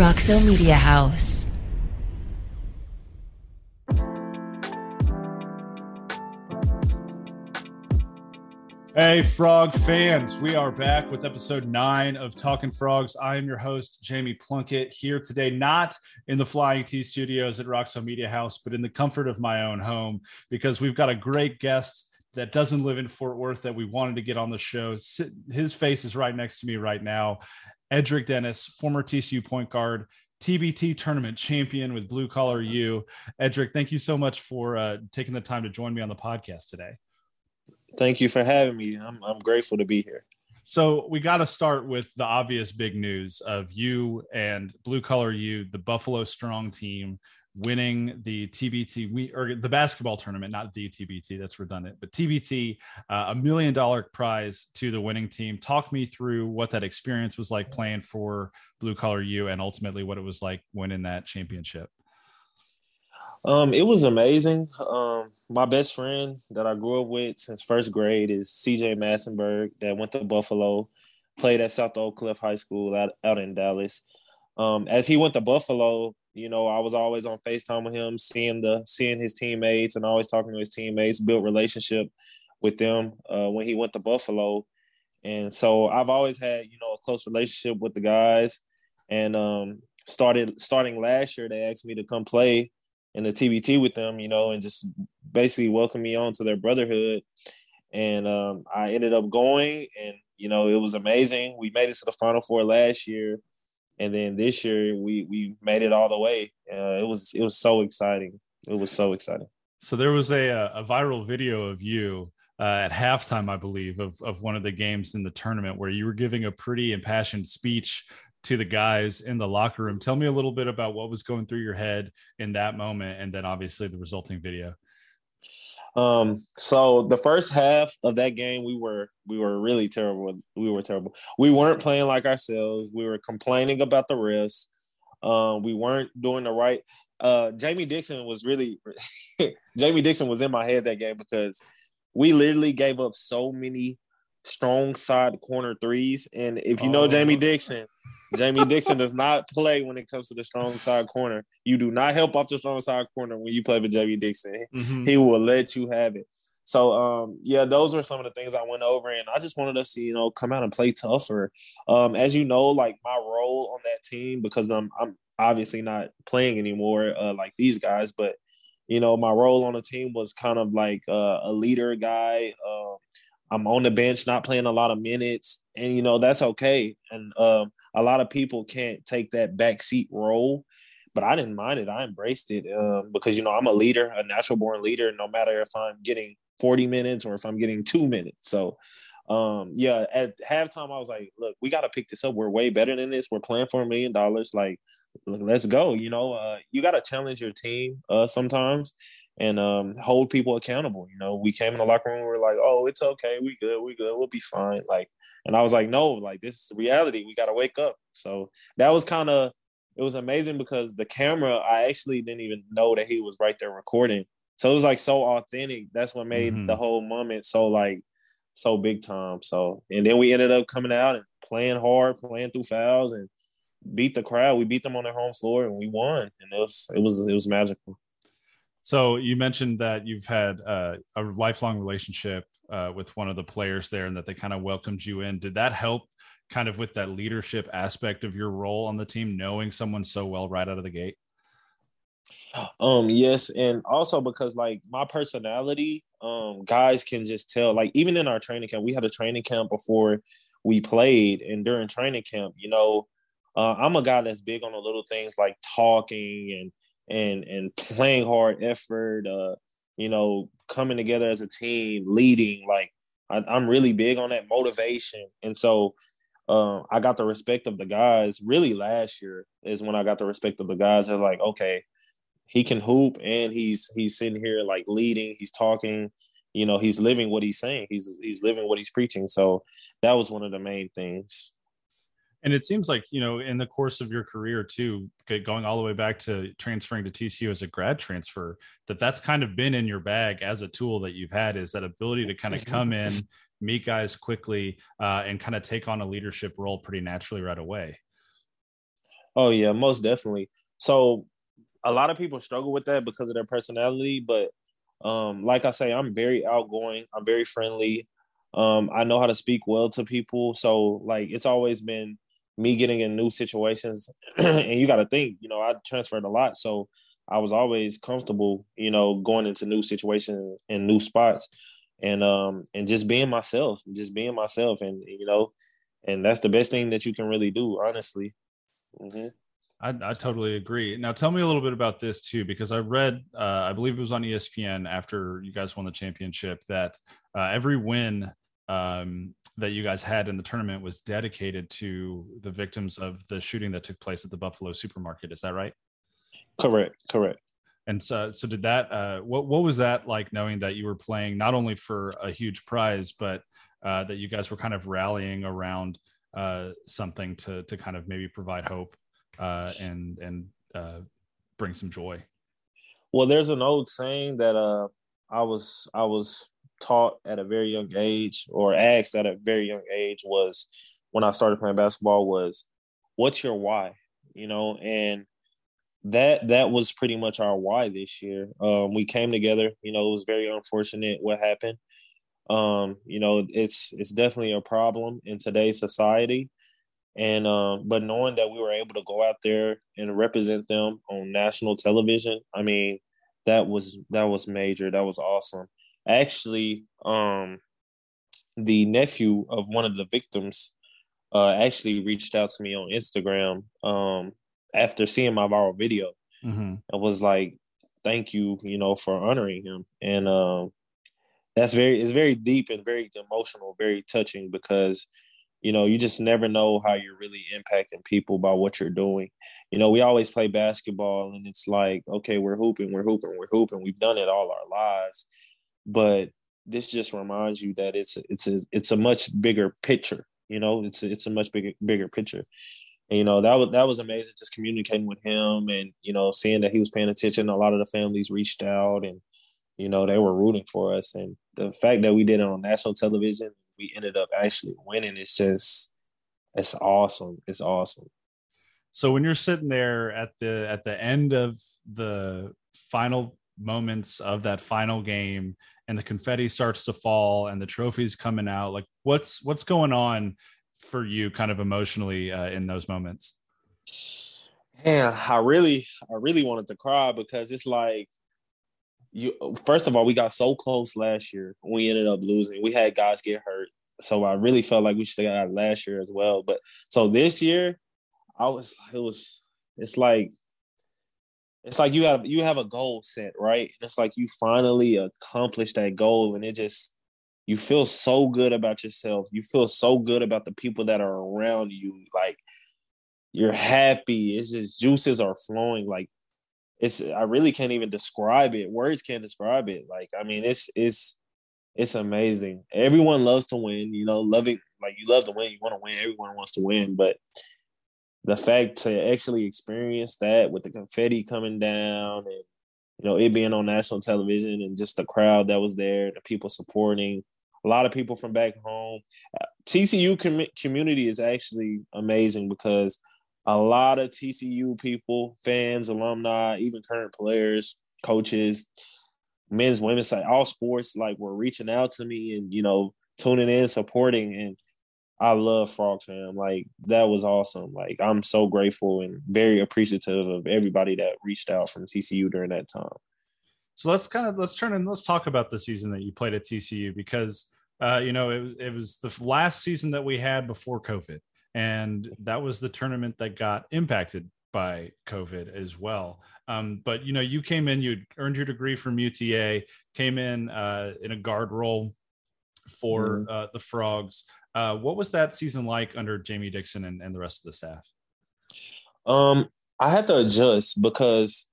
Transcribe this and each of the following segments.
Roxo Media House. Hey, Frog fans, we are back with episode nine of Talking Frogs. I am your host, Jamie Plunkett, here today, not in the Flying T studios at Roxo Media House, but in the comfort of my own home, because we've got a great guest that doesn't live in Fort Worth that we wanted to get on the show. His face is right next to me right now. Edric Dennis, former TCU point guard, TBT tournament champion with Blue Collar U. Edric, thank you so much for uh, taking the time to join me on the podcast today. Thank you for having me. I'm, I'm grateful to be here. So we got to start with the obvious big news of you and Blue Collar U, the Buffalo Strong team, winning the TBT we or the basketball tournament, not the TBT. That's redundant, but TBT, uh, a million dollar prize to the winning team. Talk me through what that experience was like playing for Blue Collar U, and ultimately what it was like winning that championship. Um, it was amazing. Um, my best friend that I grew up with since first grade is CJ Massinburg that went to Buffalo, played at South Oak Cliff High School out, out in Dallas. Um, as he went to Buffalo, you know, I was always on FaceTime with him, seeing the seeing his teammates and always talking to his teammates, built relationship with them uh, when he went to Buffalo. And so I've always had, you know, a close relationship with the guys. And um, started starting last year, they asked me to come play in the TBT with them, you know, and just basically welcome me on to their brotherhood. And um, I ended up going, and you know, it was amazing. We made it to the Final Four last year, and then this year we we made it all the way. Uh, it was it was so exciting. It was so exciting. So there was a a viral video of you uh, at halftime, I believe, of of one of the games in the tournament where you were giving a pretty impassioned speech to the guys in the locker room. Tell me a little bit about what was going through your head in that moment, and then obviously the resulting video. Um, so the first half of that game, we were we were really terrible. We were terrible. We weren't playing like ourselves. We were complaining about the refs. Um, we weren't doing the right. Uh, Jamie Dixon was really Jamie Dixon was in my head that game because we literally gave up so many strong side corner threes. And if you know oh. Jamie Dixon, Jamie Dixon does not play when it comes to the strong side corner. You do not help off the strong side corner when you play with Jamie Dixon. Mm-hmm. He will let you have it. So um, yeah, those were some of the things I went over, and I just wanted us to you know come out and play tougher. Um, as you know, like my role on that team because I'm I'm obviously not playing anymore uh, like these guys, but you know my role on the team was kind of like uh, a leader guy. Uh, I'm on the bench, not playing a lot of minutes, and you know that's okay. And um, a lot of people can't take that backseat role, but I didn't mind it. I embraced it um, because you know I'm a leader, a natural born leader. No matter if I'm getting 40 minutes or if I'm getting two minutes. So um, yeah, at halftime I was like, look, we got to pick this up. We're way better than this. We're playing for a million dollars. Like, let's go. You know, uh, you got to challenge your team uh, sometimes and um, hold people accountable. You know, we came in the locker room, we are like, oh, it's okay, we good, we good, we'll be fine. Like, and I was like, no, like this is reality. We got to wake up. So that was kind of, it was amazing because the camera, I actually didn't even know that he was right there recording. So it was like so authentic. That's what made mm-hmm. the whole moment so like, so big time. So, and then we ended up coming out and playing hard, playing through fouls and beat the crowd. We beat them on their home floor and we won. And it was, it was, it was magical. So you mentioned that you've had uh, a lifelong relationship uh, with one of the players there, and that they kind of welcomed you in. Did that help, kind of, with that leadership aspect of your role on the team, knowing someone so well right out of the gate? Um, yes, and also because like my personality, um, guys can just tell. Like even in our training camp, we had a training camp before we played, and during training camp, you know, uh, I'm a guy that's big on the little things like talking and and and playing hard effort, uh, you know, coming together as a team, leading. Like I, am really big on that motivation, and so uh, I got the respect of the guys. Really, last year is when I got the respect of the guys. They're like, okay, he can hoop, and he's he's sitting here like leading. He's talking. You know, he's living what he's saying. He's he's living what he's preaching. So that was one of the main things and it seems like you know in the course of your career too going all the way back to transferring to tcu as a grad transfer that that's kind of been in your bag as a tool that you've had is that ability to kind of come in meet guys quickly uh, and kind of take on a leadership role pretty naturally right away Oh yeah, most definitely. So a lot of people struggle with that because of their personality, but um, like I say, I'm very outgoing. I'm very friendly. Um, I know how to speak well to people. So like it's always been me getting in new situations. and you gotta think, you know, I transferred a lot. So I was always comfortable, you know, going into new situations and new spots and um and just being myself, just being myself and you know, and that's the best thing that you can really do, honestly. Mm-hmm. I, I, totally agree. Now, tell me a little bit about this too, because I read, uh, I believe it was on ESPN after you guys won the championship, that uh, every win um, that you guys had in the tournament was dedicated to the victims of the shooting that took place at the Buffalo supermarket. Is that right? Correct. Correct. And so, so did that? Uh, what what was that like, knowing that you were playing not only for a huge prize, but uh, that you guys were kind of rallying around uh, something to to kind of maybe provide hope uh, and and uh, bring some joy. Well, there's an old saying that uh, I was I was taught at a very young age, or asked at a very young age, was when I started playing basketball was, "What's your why?" You know, and that that was pretty much our why this year. Um, we came together. You know, it was very unfortunate what happened. Um, you know, it's it's definitely a problem in today's society and um, but knowing that we were able to go out there and represent them on national television, I mean, that was that was major. That was awesome. Actually, um, the nephew of one of the victims uh, actually reached out to me on Instagram um, after seeing my viral video. Mm-hmm. and was like, "Thank you, you know, for honoring him." And um, that's very it's very deep and very emotional, very touching because you know, you just never know how you're really impacting people by what you're doing. You know, we always play basketball and it's like, okay, we're hooping, we're hooping, we're hooping. We've done it all our lives. But this just reminds you that it's it's a it's a much bigger picture. You know, it's a, it's a much bigger bigger picture. And, you know that was that was amazing. Just communicating with him and you know seeing that he was paying attention. A lot of the families reached out and you know they were rooting for us. And the fact that we did it on national television, we ended up actually winning. It's just it's awesome. It's awesome. So when you're sitting there at the at the end of the final moments of that final game and the confetti starts to fall and the trophies coming out like what's what's going on for you kind of emotionally uh, in those moments yeah i really i really wanted to cry because it's like you first of all, we got so close last year. We ended up losing. We had guys get hurt. So I really felt like we should have got last year as well. But so this year, I was it was it's like it's like you have you have a goal set, right? And it's like you finally accomplished that goal and it just you feel so good about yourself. You feel so good about the people that are around you. Like you're happy. It's just juices are flowing. Like it's I really can't even describe it. Words can't describe it. Like I mean, it's it's it's amazing. Everyone loves to win. You know, loving like you love to win. You want to win. Everyone wants to win, but the fact to actually experience that with the confetti coming down and you know it being on national television and just the crowd that was there, the people supporting, a lot of people from back home. TCU com- community is actually amazing because a lot of TCU people, fans, alumni, even current players, coaches, men's, women's side, all sports, like were reaching out to me and you know tuning in, supporting, and I love Frog Fam. Like that was awesome. Like I'm so grateful and very appreciative of everybody that reached out from TCU during that time. So let's kind of let's turn and let's talk about the season that you played at TCU because uh, you know it was it was the last season that we had before COVID and that was the tournament that got impacted by COVID as well. Um, but you know, you came in, you earned your degree from UTA, came in uh, in a guard role for mm-hmm. uh, the Frogs. Uh, what was that season like under Jamie Dixon and, and the rest of the staff? Um, I had to adjust because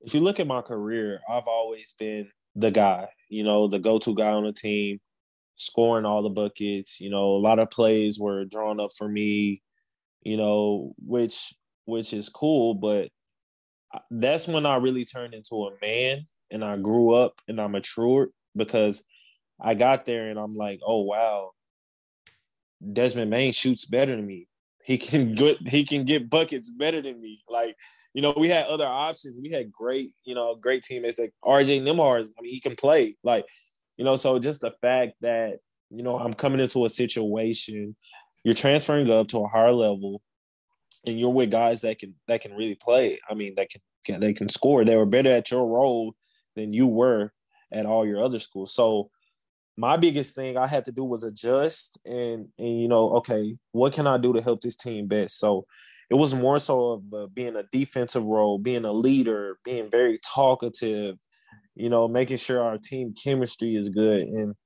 if you look at my career, I've always been the guy, you know, the go-to guy on the team scoring all the buckets. You know, a lot of plays were drawn up for me, you know, which which is cool, but that's when I really turned into a man and I grew up and I matured because I got there and I'm like, oh wow, Desmond Bane shoots better than me. he can get he can get buckets better than me. Like, you know, we had other options. We had great, you know, great teammates like RJ Nembhard. I mean, he can play. Like, you know, so just the fact that, you know, I'm coming into a situation, you're transferring up to a higher level, and you're with guys that can that can really play. I mean, that can, can they can score. They were better at your role than you were at all your other schools. So my biggest thing I had to do was adjust and and you know, okay, what can I do to help this team best? So it was more so of uh, being a defensive role, being a leader, being very talkative, you know, making sure our team chemistry is good and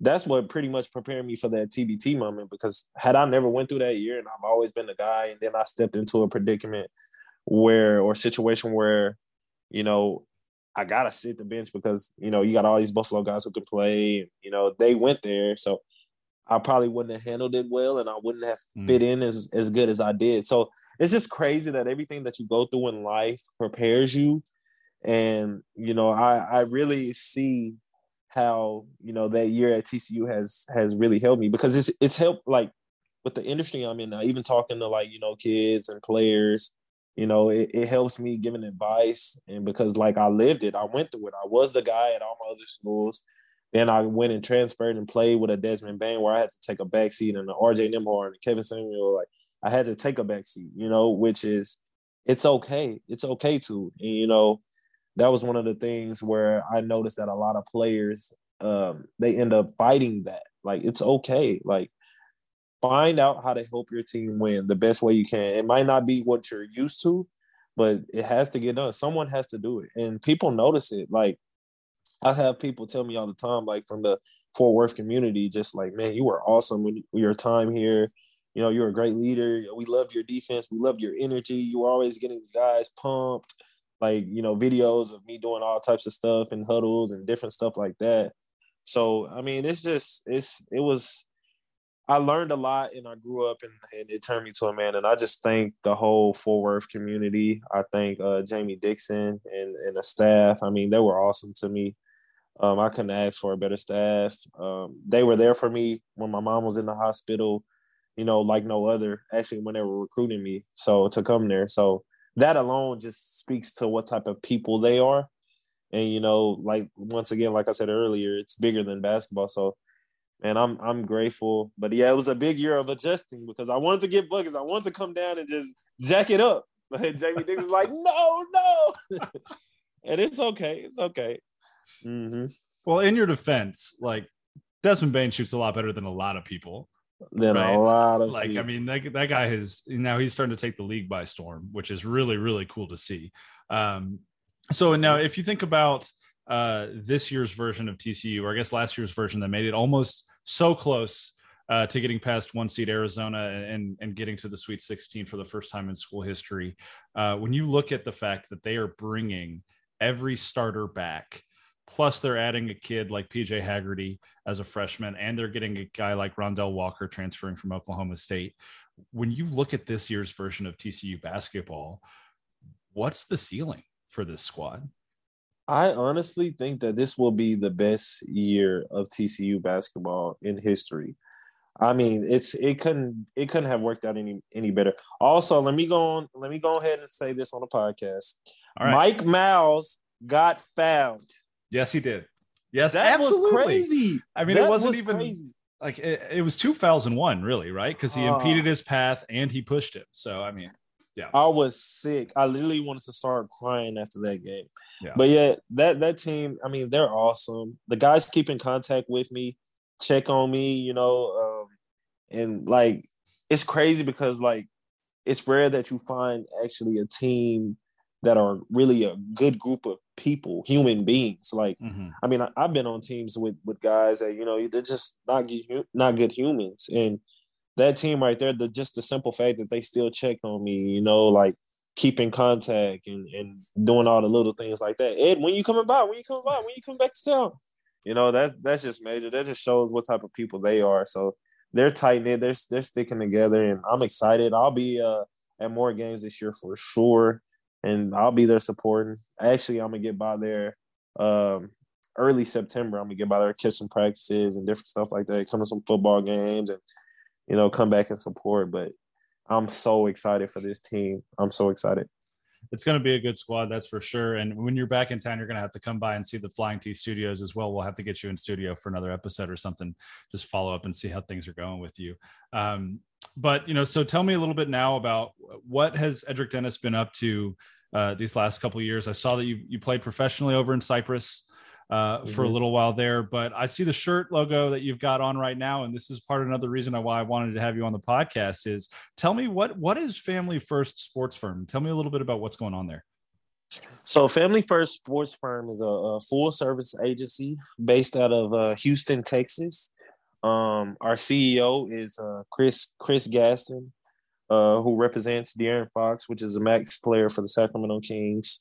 that's what pretty much prepared me for that TBT moment because had I never went through that year and I've always been the guy and then I stepped into a predicament where or situation where you know I gotta sit the bench because you know you got all these Buffalo guys who can play. You know they went there, so I probably wouldn't have handled it well, and I wouldn't have mm. fit in as as good as I did. So it's just crazy that everything that you go through in life prepares you, and you know I I really see how you know that year at TCU has has really helped me because it's it's helped like with the industry I'm in now, even talking to like you know kids and players you know, it, it helps me giving advice. And because like I lived it, I went through it. I was the guy at all my other schools. Then I went and transferred and played with a Desmond Bane where I had to take a back seat and the RJ Nembhard and Kevin Samuel. Like I had to take a back seat, you know, which is it's okay. It's okay to. And you know, that was one of the things where I noticed that a lot of players um they end up fighting that. Like it's okay. Like find out how to help your team win the best way you can. It might not be what you're used to, but it has to get done. Someone has to do it. And people notice it. Like I have people tell me all the time, like from the Fort Worth community, just like, man, you were awesome with your time here. You know, you're a great leader. We love your defense. We love your energy. You were always getting the guys pumped. Like, you know, videos of me doing all types of stuff and huddles and different stuff like that. So, I mean, it's just, it's, it was, I learned a lot and I grew up and, and, it turned me to a man. And I just thank the whole Fort Worth community. I thank uh, Jamie Dixon and, and the staff. I mean, they were awesome to me. Um, I couldn't ask for a better staff. Um, they were there for me when my mom was in the hospital, you know, like no other, actually, when they were recruiting me. So to come there. So that alone just speaks to what type of people they are. And, you know, like once again, like I said earlier, it's bigger than basketball. So and I'm I'm grateful. But yeah, it was a big year of adjusting because I wanted to get buckets. I wanted to come down and just jack it up. But Jamie Dix is like, no, no. and it's okay. It's okay. Mm-hmm. Well, in your defense, like Desmond Bane shoots a lot better than a lot of people. Than right? a lot of like, people. I mean, that, that guy has now he's starting to take the league by storm, which is really, really cool to see. Um, so now if you think about uh, this year's version of TCU, or I guess last year's version that made it almost so close uh, to getting past one seed Arizona and and getting to the Sweet 16 for the first time in school history. Uh, when you look at the fact that they are bringing every starter back, plus they're adding a kid like PJ Haggerty as a freshman, and they're getting a guy like Rondel Walker transferring from Oklahoma State. When you look at this year's version of TCU basketball, what's the ceiling for this squad? I honestly think that this will be the best year of TCU basketball in history. I mean, it's it couldn't it couldn't have worked out any any better. Also, let me go on. Let me go ahead and say this on the podcast. Mike Miles got found. Yes, he did. Yes, that absolutely. was crazy. I mean, that it wasn't was even crazy. like it, it was two fouls and one, really, right? Because he uh, impeded his path and he pushed him. So, I mean, yeah. I was sick. I literally wanted to start crying after that game. Yeah. But yeah, that that team, I mean, they're awesome. The guys keep in contact with me, check on me, you know, um, and like it's crazy because like it's rare that you find actually a team that are really a good group of people, human beings. Like, mm-hmm. I mean, I, have been on teams with with guys that you know they're just not good, not good humans, and that team right there, the just the simple fact that they still check on me, you know, like keeping contact and, and doing all the little things like that. Ed, when you coming by? When you coming by? When you come back to town? You know, that's that's just major. That just shows what type of people they are. So they're tight knit. They're they're sticking together, and I'm excited. I'll be uh, at more games this year for sure, and I'll be there supporting. Actually, I'm gonna get by there um, early September. I'm gonna get by there, kiss some practices and different stuff like that. Come to some football games and you know, come back and support. But I'm so excited for this team. I'm so excited it's going to be a good squad, that's for sure. And when you're back in town, you're going to have to come by and see the Flying T Studios as well. We'll have to get you in studio for another episode or something. Just follow up and see how things are going with you. Um, but you know, so tell me a little bit now about what has Edric Dennis been up to uh, these last couple years. I saw that you you played professionally over in Cyprus uh, mm-hmm. for a mm-hmm. little while there. But I see the shirt logo that you've got on right now, and this is part of another reason why I wanted to have you on the podcast. Is tell me what what is Family First Sports Firm? Tell me a little bit about what's going on there. So, Family First Sports Firm is a, a full service agency based out of uh, Houston, Texas. Um, our CEO is uh, Chris Chris Gaston, uh, who represents De'Aaron Fox, which is a max player for the Sacramento Kings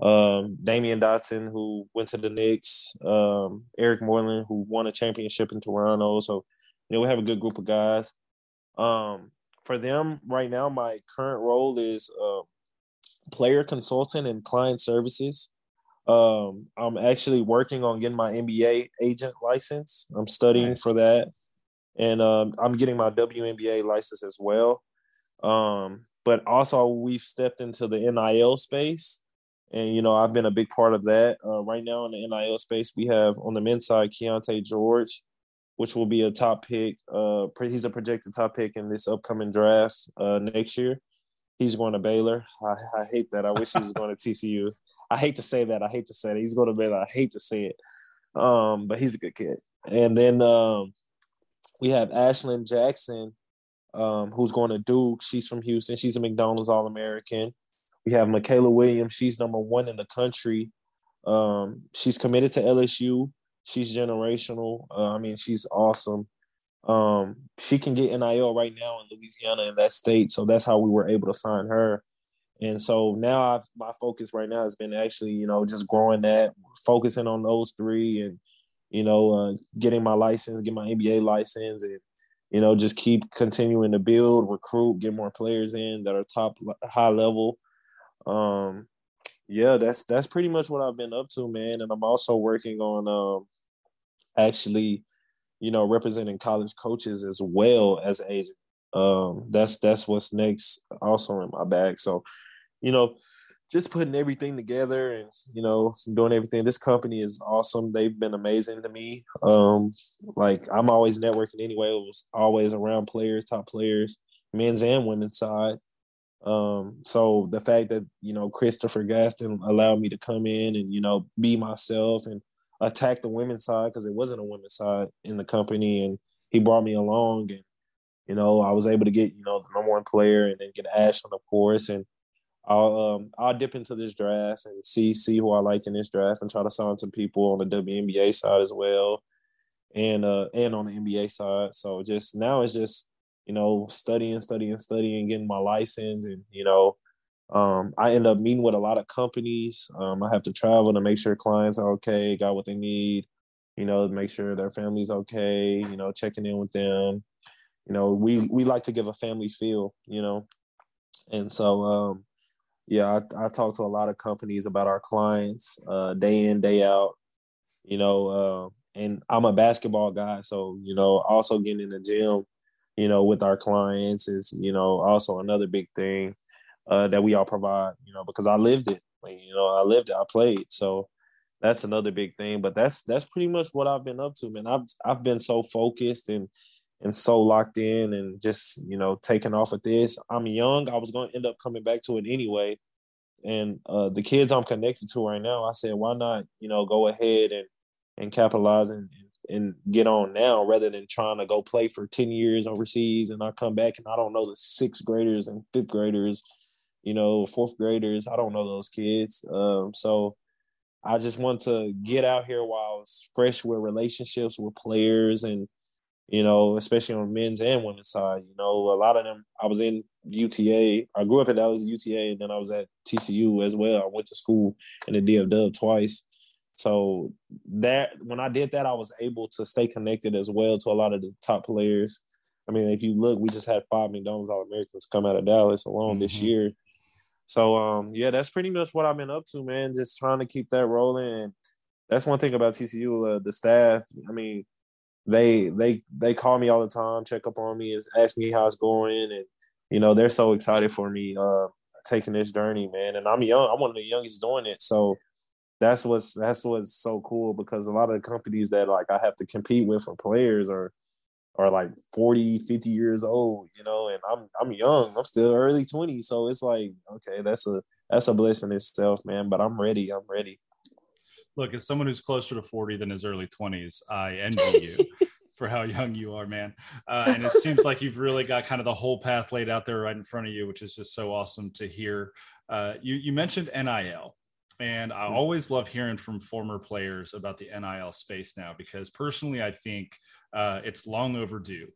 um, Damyean Dotson, who went to the Knicks, um, Eric Moreland, who won a championship in Toronto. So, you know, we have a good group of guys. Um, for them right now, my current role is uh, player consultant and client services. Um, I'm actually working on getting my NBA agent license. I'm studying nice. for that, and um, I'm getting my WNBA license as well. Um, but also, we've stepped into the NIL space and you know I've been a big part of that. Uh, right now in the NIL space, we have on the men's side Keyonte George, which will be a top pick. Uh, he's a projected top pick in this upcoming draft uh, next year. He's going to Baylor. I, I hate that. I wish he was going to TCU. I hate to say that. I hate to say that. He's going to Baylor. I hate to say it. Um, but he's a good kid. And then um, we have Ashlon Jackson, um, who's going to Duke. She's from Houston. She's a McDonald's All American. We have Mikaylah Williams. She's number one in the country. Um, she's committed to LSU. She's generational. Uh, I mean, she's awesome. Um, she can get NIL right now in Louisiana in that state. So that's how we were able to sign her. And so now I've, my focus right now has been actually, you know, just growing that, focusing on those three and, you know, uh, getting my license, get my NBA license and, you know, just keep continuing to build, recruit, get more players in that are top high level um yeah that's that's pretty much what i've been up to man. And i'm also working on um actually you know representing college coaches as well as agent um that's that's what's next also in my bag. So you know just putting everything together and you know doing everything. This company is awesome. They've been amazing to me. Um like i'm always networking anyway. It was always around players top players men's and women's side um, so the fact that you know Christopher Gaston allowed me to come in and you know be myself and attack the women's side because it wasn't a women's side in the company, and he brought me along, and you know I was able to get you know the number one player, and then get Ashlon of course, and I'll um, I'll dip into this draft and see see who I like in this draft and try to sign some people on the WNBA side as well, and uh and on the NBA side. So just now it's just you know, studying, studying, studying, getting my license, and you know, um, I end up meeting with a lot of companies. Um, I have to travel to make sure clients are okay, got what they need, you know, make sure their family's okay, you know, checking in with them. You know, we we like to give a family feel, you know, and so um, yeah, I, I talk to a lot of companies about our clients uh, day in day out. You know, uh, and I'm a basketball guy, so you know, also getting in the gym you know, with our clients is, you know, also another big thing uh, that we all provide, you know, because I lived it. You know, I lived it, I played. So that's another big thing. But that's that's pretty much what I've been up to, man. I've I've been so focused and and so locked in and just, you know, taking off at this. I'm young. I was gonna end up coming back to it anyway. And uh, the kids I'm connected to right now, I said, why not, you know, go ahead and and capitalize and, and get on now rather than trying to go play for 10 years overseas and I come back and I don't know the sixth graders and fifth graders, you know, fourth graders. I don't know those kids. Um, so I just want to get out here while I was fresh with relationships with players and, you know, especially on men's and women's side. You know, a lot of them, I was in UTA. I grew up in Dallas UTA and then I was at TCU as well. I went to school in the DFW twice. So that when I did that, I was able to stay connected as well to a lot of the top players. I mean, if you look, we just had five McDonald's All Americans come out of Dallas alone mm-hmm. this year. So um, yeah, that's pretty much what I've been up to, man. Just trying to keep that rolling. And that's one thing about TCU, uh, the staff. I mean, they they they call me all the time, check up on me, ask me how it's going, and you know, they're so excited for me uh, taking this journey, man. And I'm young. I'm one of the youngest doing it, so that's what's that's what's so cool because a lot of the companies that like I have to compete with for players are are like 40, 50 years old, you know, and I'm I'm young. I'm still early 20s. So it's like, okay, that's a that's a blessing itself, man. But I'm ready. I'm ready. Look, as someone who's closer to 40 than his early 20s, I envy you for how young you are, man. Uh, and it seems like you've really got kind of the whole path laid out there right in front of you, which is just so awesome to hear. Uh, you you mentioned NIL, and I mm. always love hearing from former players about the NIL space now because personally, I think uh, it's long overdue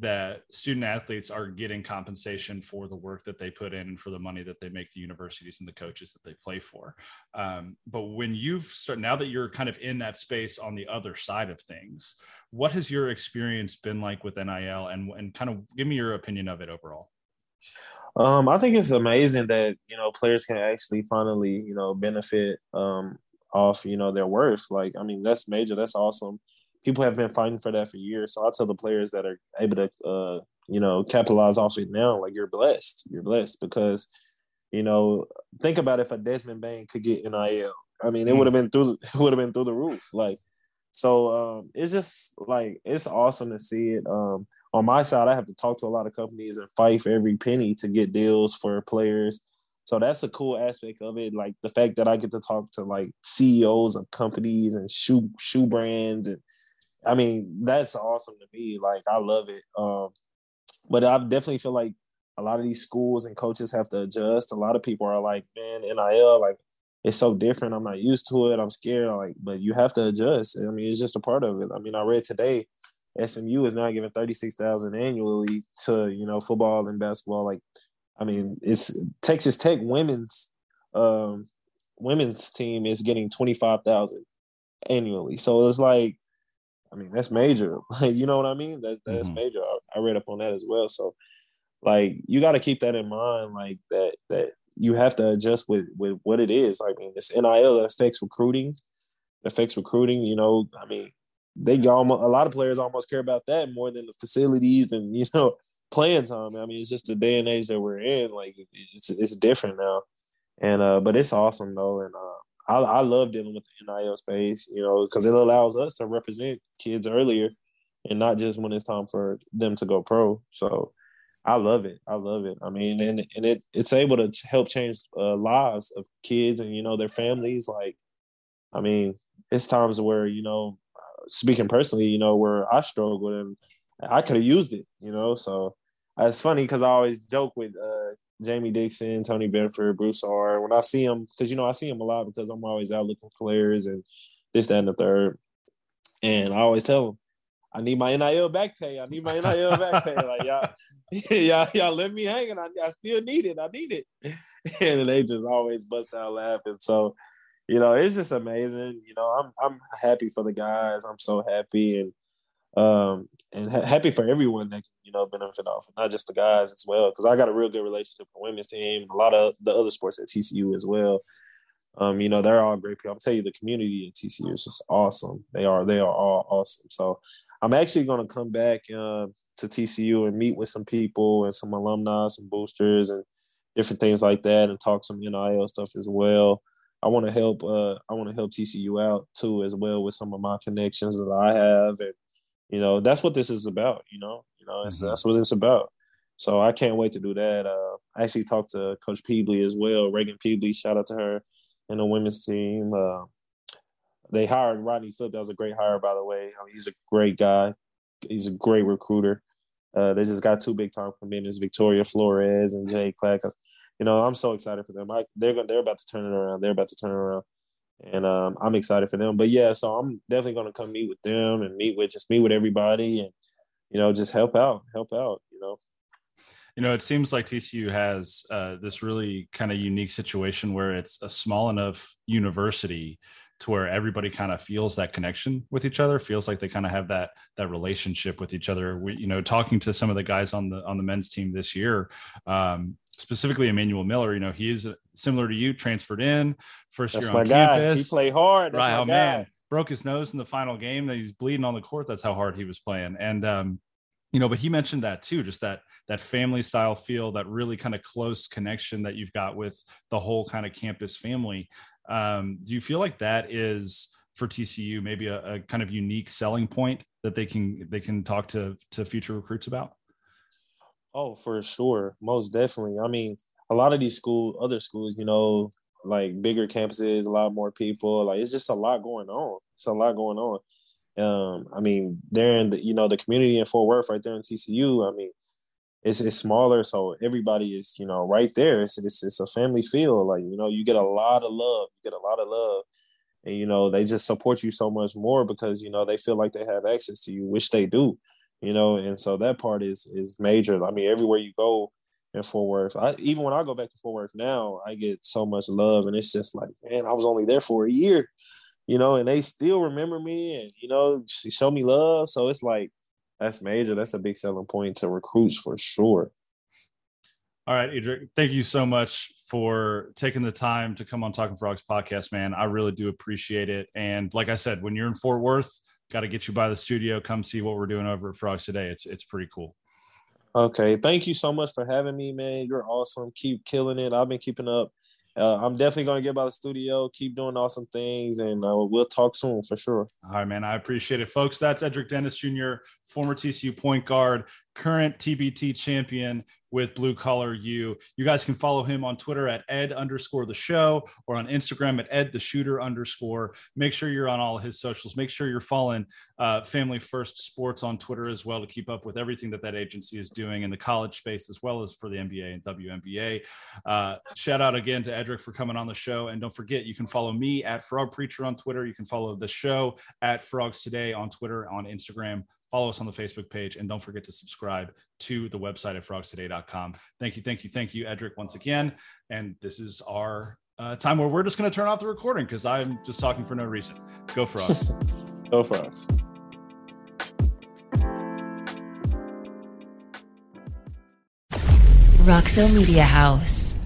that student athletes are getting compensation for the work that they put in and for the money that they make the universities and the coaches that they play for. Um, but when you've started, now that you're kind of in that space on the other side of things, what has your experience been like with NIL and, and kind of give me your opinion of it overall? Um, I think it's amazing that you know players can actually finally you know benefit um, off you know their worth. Like, I mean, that's major. That's awesome. People have been fighting for that for years. So I tell the players that are able to uh, you know capitalize off it now, like you're blessed. You're blessed because you know think about if a Desmond Bane could get NIL. I mean, it mm. would have been through. It would have been through the roof. Like, so um, it's just like it's awesome to see it. Um, on my side, I have to talk to a lot of companies and fight for every penny to get deals for players. So that's a cool aspect of it. Like the fact that I get to talk to like CEOs of companies and shoe shoe brands, and I mean that's awesome to me. Like I love it. Um, but I definitely feel like a lot of these schools and coaches have to adjust. A lot of people are like, man, NIL, like it's so different. I'm not used to it. I'm scared. Like, but you have to adjust. I mean, it's just a part of it. I mean, I read today SMU is now giving thirty six thousand annually to you know football and basketball. Like, I mean, it's Texas Tech women's um, women's team is getting twenty five thousand annually. So it's like, I mean, that's major. Like, you know what I mean? That that's mm-hmm. major. I, I read up on that as well. So, like, you got to keep that in mind. Like that that you have to adjust with with what it is. I mean, this NIL affects recruiting, affects recruiting. You know, I mean, they almost, a lot of players almost care about that more than the facilities and you know playing time. I mean, it's just the day and age that we're in. Like it's it's different now, and uh, but it's awesome though, and uh, I I love dealing with the NIL space, you know, because it allows us to represent kids earlier, and not just when it's time for them to go pro. So. I love it. I love it. I mean, and and it it's able to help change uh, lives of kids and you know their families. Like, I mean, it's times where you know speaking personally, you know, where I struggled and I could have used it, you know. So it's funny because I always joke with uh, Jamie Dixon, Tony Benford, Bruce R. When I see them, because you know I see them a lot because I'm always out looking for players and this, that, and the third. And I always tell them, I need my NIL back pay. I need my NIL back pay. Like y'all, y'all, y'all let me hanging. I, I still need it. I need it. And they just always bust out laughing. So you know, it's just amazing. You know, I'm I'm happy for the guys. I'm so happy and um and ha- happy for everyone that you know benefit off, not just the guys as well. Because I got a real good relationship with women's team, a lot of the other sports at TCU as well. Um, you know, they're all great people. I'll tell you, the community at TCU is just awesome. They are they are all awesome. So I'm actually going to come back uh, to TCU and meet with some people and some alumni, some boosters, and different things like that, and talk some NIL stuff as well. I want to help. Uh, I want to help TCU out too, as well with some of my connections that I have, and you know that's what this is about. You know, you know mm-hmm. that's what it's about. So I can't wait to do that. Uh, I actually talked to Coach Pebley as well, Raegan Pebley. Shout out to her and the women's team. Uh, they hired Rodney Flip. That was a great hire, by the way. I mean, he's a great guy. He's a great recruiter. Uh, they just got two big time commitments, Victoria Flores and Jay Clack you know, I'm so excited for them. I, they're going. they're about to turn it around. They're about to turn it around, and um, I'm excited for them. But yeah, so I'm definitely going to come meet with them and meet with just meet with everybody, and you know, just help out, help out. You know. You know, it seems like TCU has uh, this really kind of unique situation where it's a small enough university to where everybody kind of feels that connection with each other feels like they kind of have that that relationship with each other we, you know talking to some of the guys on the on the men's team this year um, specifically Emmanuel Miller, you know, he is similar to you, transferred in first That's year on campus. He played hard. That's right. oh guy. man, broke his nose in the final game. That he's bleeding on the court. That's how hard he was playing. And um, you know, but he mentioned that too, just that that family style feel, that really kind of close connection that you've got with the whole kind of campus family. Um, do you feel like that is for TCU maybe a, a, kind of unique selling point that they can they can talk to to future recruits about? Oh, for sure, most definitely. I mean, a lot of these school, other schools, you know, like bigger campuses, a lot more people. Like it's just a lot going on. It's a lot going on. Um, I mean, they're in the you know the community in Fort Worth, right there in TCU. I mean, it's it's smaller, so everybody is you know right there. It's it's, it's a family feel. Like you know, you get a lot of love. You get a lot of love, and you know they just support you so much more because you know they feel like they have access to you, which they do. You know, and so that part is is major. I mean, everywhere you go in Fort Worth, I, even when I go back to Fort Worth now, I get so much love, and it's just like, man, I was only there for a year you know, and they still remember me and, you know, show me love. So it's like, that's major. That's a big selling point to recruits for sure. All right, Edric, thank you so much for taking the time to come on Talking Frogs podcast, man. I really do appreciate it. And like I said, when you're in Fort Worth, got to get you by the studio. Come see what we're doing over at Frogs today. It's it's pretty cool. Okay, thank you so much for having me, man. You're awesome. Keep killing it. I've been keeping up uh, I'm definitely going to get by the studio, keep doing awesome things, and uh, we'll talk soon for sure. All right, man. I appreciate it, folks. That's Edric Dennis Jr., former TCU point guard, current TBT champion with Blue Collar U. You guys can follow him on Twitter at ed underscore the show or on Instagram at ed the shooter underscore. Make sure you're on all his socials. Make sure you're following uh, Family First Sports on Twitter as well to keep up with everything that that agency is doing in the college space as well as for the NBA and WNBA. Uh, shout out again to Edric for coming on the show. And don't forget, you can follow me at Frog Preacher on Twitter. You can follow the show at Frogs Today on Twitter, on Instagram follow us on the Facebook page, and don't forget to subscribe to the website at frogstoday.com. Thank you, thank you, thank you, Edric, once again. And this is our uh, time where we're just going to turn off the recording because I'm just talking for no reason. Go Frogs. Go Frogs. Roxo Media House.